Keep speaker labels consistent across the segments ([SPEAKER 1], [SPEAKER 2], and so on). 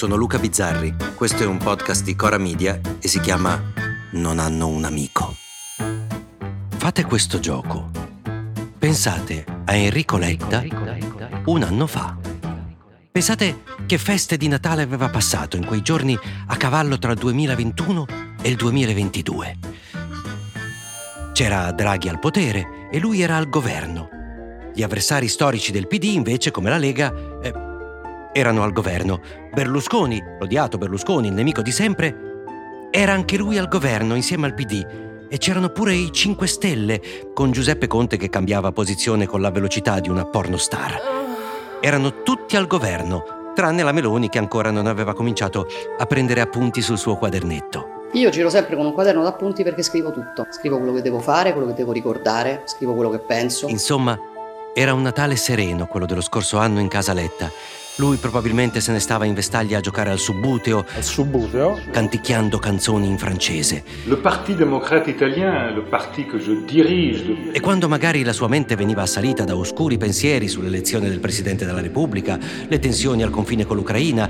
[SPEAKER 1] Sono Luca Bizzarri, questo è un podcast di Cora Media e si chiama Non hanno un amico. Fate questo gioco. Pensate a Enrico Letta un anno fa. Pensate che feste di Natale aveva passato in quei giorni a cavallo tra il 2021 e il 2022. C'era Draghi al potere e lui era al governo. Gli avversari storici del PD, invece, come la Lega, eh, erano al governo. Berlusconi, l'odiato Berlusconi, il nemico di sempre, era anche lui al governo insieme al PD. E c'erano pure i 5 Stelle, con Giuseppe Conte che cambiava posizione con la velocità di una pornostar. Erano tutti al governo, tranne la Meloni che ancora non aveva cominciato a prendere appunti sul suo quadernetto.
[SPEAKER 2] Io giro sempre con un quaderno d'appunti perché scrivo tutto. Scrivo quello che devo fare, quello che devo ricordare, scrivo quello che penso.
[SPEAKER 1] Insomma, era un Natale sereno quello dello scorso anno in casa Letta. Lui probabilmente se ne stava in vestaglia a giocare al subbuteo,
[SPEAKER 3] Al subbuteo.
[SPEAKER 1] canticchiando canzoni in francese.
[SPEAKER 4] Le Parti démocrate italien, le parti que je dirige,
[SPEAKER 1] E quando magari la sua mente veniva assalita da oscuri pensieri sull'elezione del Presidente della Repubblica, le tensioni al confine con l'Ucraina,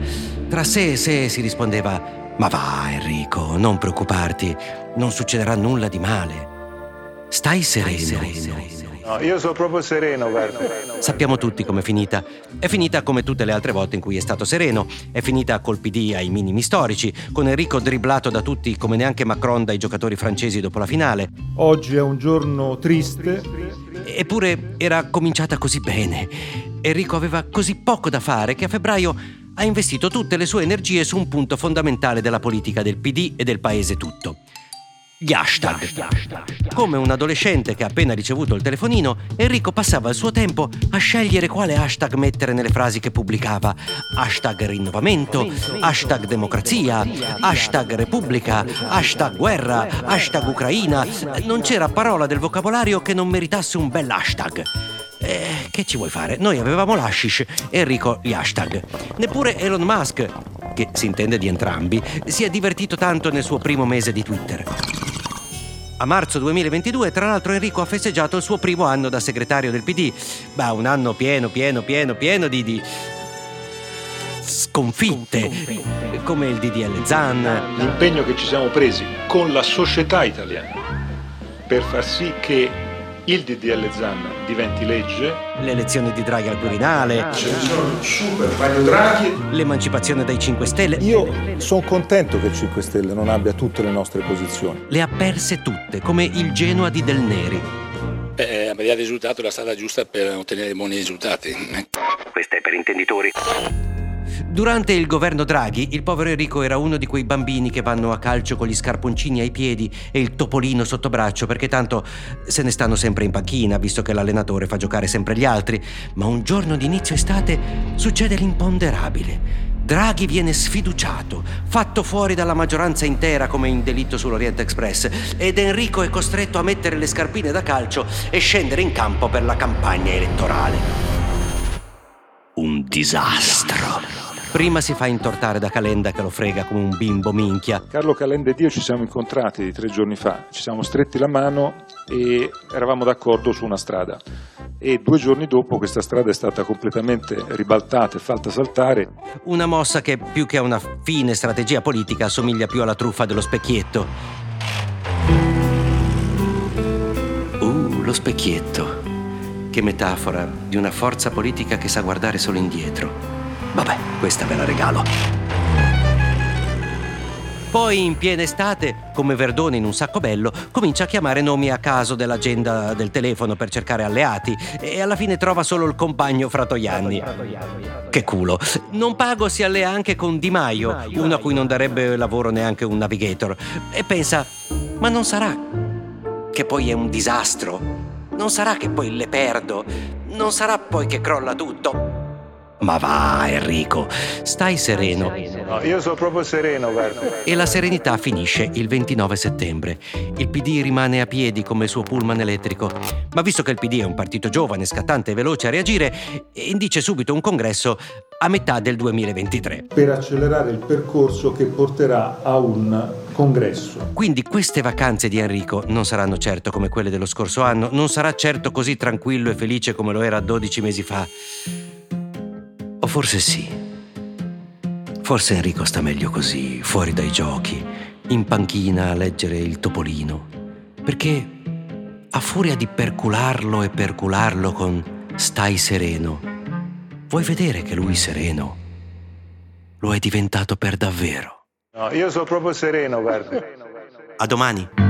[SPEAKER 1] tra sé e sé si rispondeva Ma va Enrico, non preoccuparti, non succederà nulla di male. Stai sereno.
[SPEAKER 3] No, io sono proprio sereno, guarda.
[SPEAKER 1] Sappiamo tutti com'è finita. È finita come tutte le altre volte in cui è stato sereno. È finita col PD ai minimi storici, con Enrico dribblato da tutti come neanche Macron dai giocatori francesi dopo la finale.
[SPEAKER 5] Oggi è un giorno triste.
[SPEAKER 1] Eppure era cominciata così bene. Enrico aveva così poco da fare che a febbraio ha investito tutte le sue energie su un punto fondamentale della politica del PD e del paese tutto. Gli hashtag. Come un adolescente che ha appena ricevuto il telefonino, Enrico passava il suo tempo a scegliere quale hashtag mettere nelle frasi che pubblicava. Hashtag rinnovamento, hashtag democrazia, hashtag repubblica, hashtag guerra, hashtag ucraina. Non c'era parola del vocabolario che non meritasse un bel hashtag. Eh, che ci vuoi fare? Noi avevamo l'hashish, Enrico gli hashtag. Neppure Elon Musk, che si intende di entrambi, si è divertito tanto nel suo primo mese di Twitter. A marzo 2022, tra l'altro, Enrico ha festeggiato il suo primo anno da segretario del PD. Beh, un anno pieno, pieno, pieno, pieno di. di sconfitte, come il DDL Zan,
[SPEAKER 4] l'impegno che ci siamo presi con la società italiana per far sì che il DDL ZAN diventi legge.
[SPEAKER 1] le elezioni di Draghi al Quirinale,
[SPEAKER 4] Ce ne sono un super Mario Draghi.
[SPEAKER 1] l'emancipazione dai 5 Stelle.
[SPEAKER 5] Io sono contento che il 5 Stelle non abbia tutte le nostre posizioni.
[SPEAKER 1] Le ha perse tutte, come il Genoa di Del Neri.
[SPEAKER 6] Eh, a vedere il risultato è la strada giusta per ottenere buoni risultati.
[SPEAKER 1] Questa è per intenditori. Durante il governo Draghi, il povero Enrico era uno di quei bambini che vanno a calcio con gli scarponcini ai piedi e il topolino sotto braccio, perché tanto se ne stanno sempre in panchina, visto che l'allenatore fa giocare sempre gli altri. Ma un giorno di inizio estate succede l'imponderabile. Draghi viene sfiduciato, fatto fuori dalla maggioranza intera come in delitto sull'Oriente Express, ed Enrico è costretto a mettere le scarpine da calcio e scendere in campo per la campagna elettorale. Un disastro. Prima si fa intortare da Calenda che lo frega come un bimbo minchia.
[SPEAKER 3] Carlo Calenda ed io ci siamo incontrati tre giorni fa, ci siamo stretti la mano e eravamo d'accordo su una strada. E due giorni dopo questa strada è stata completamente ribaltata e fatta saltare.
[SPEAKER 1] Una mossa che più che a una fine strategia politica assomiglia più alla truffa dello specchietto. Uh, lo specchietto. Che metafora di una forza politica che sa guardare solo indietro. Vabbè, questa ve la regalo. Poi in piena estate, come Verdone in un sacco bello, comincia a chiamare nomi a caso dell'agenda del telefono per cercare alleati e alla fine trova solo il compagno Fratoianni. Che culo. Non pago si allea anche con Di Maio, uno a cui non darebbe lavoro neanche un navigator. E pensa, ma non sarà che poi è un disastro? Non sarà che poi le perdo, non sarà poi che crolla tutto. Ma va, Enrico, stai sereno.
[SPEAKER 3] No, io sono proprio sereno, guarda.
[SPEAKER 1] E la serenità finisce il 29 settembre. Il PD rimane a piedi come il suo pullman elettrico. Ma visto che il PD è un partito giovane, scattante e veloce a reagire, indice subito un congresso a metà del 2023.
[SPEAKER 5] Per accelerare il percorso che porterà a un congresso.
[SPEAKER 1] Quindi queste vacanze di Enrico non saranno certo come quelle dello scorso anno, non sarà certo così tranquillo e felice come lo era 12 mesi fa. Forse sì. Forse Enrico sta meglio così, fuori dai giochi, in panchina a leggere il topolino. Perché a furia di percularlo e percularlo con stai sereno, vuoi vedere che lui sereno lo è diventato per davvero.
[SPEAKER 3] No, io sono proprio sereno, guarda.
[SPEAKER 1] A domani.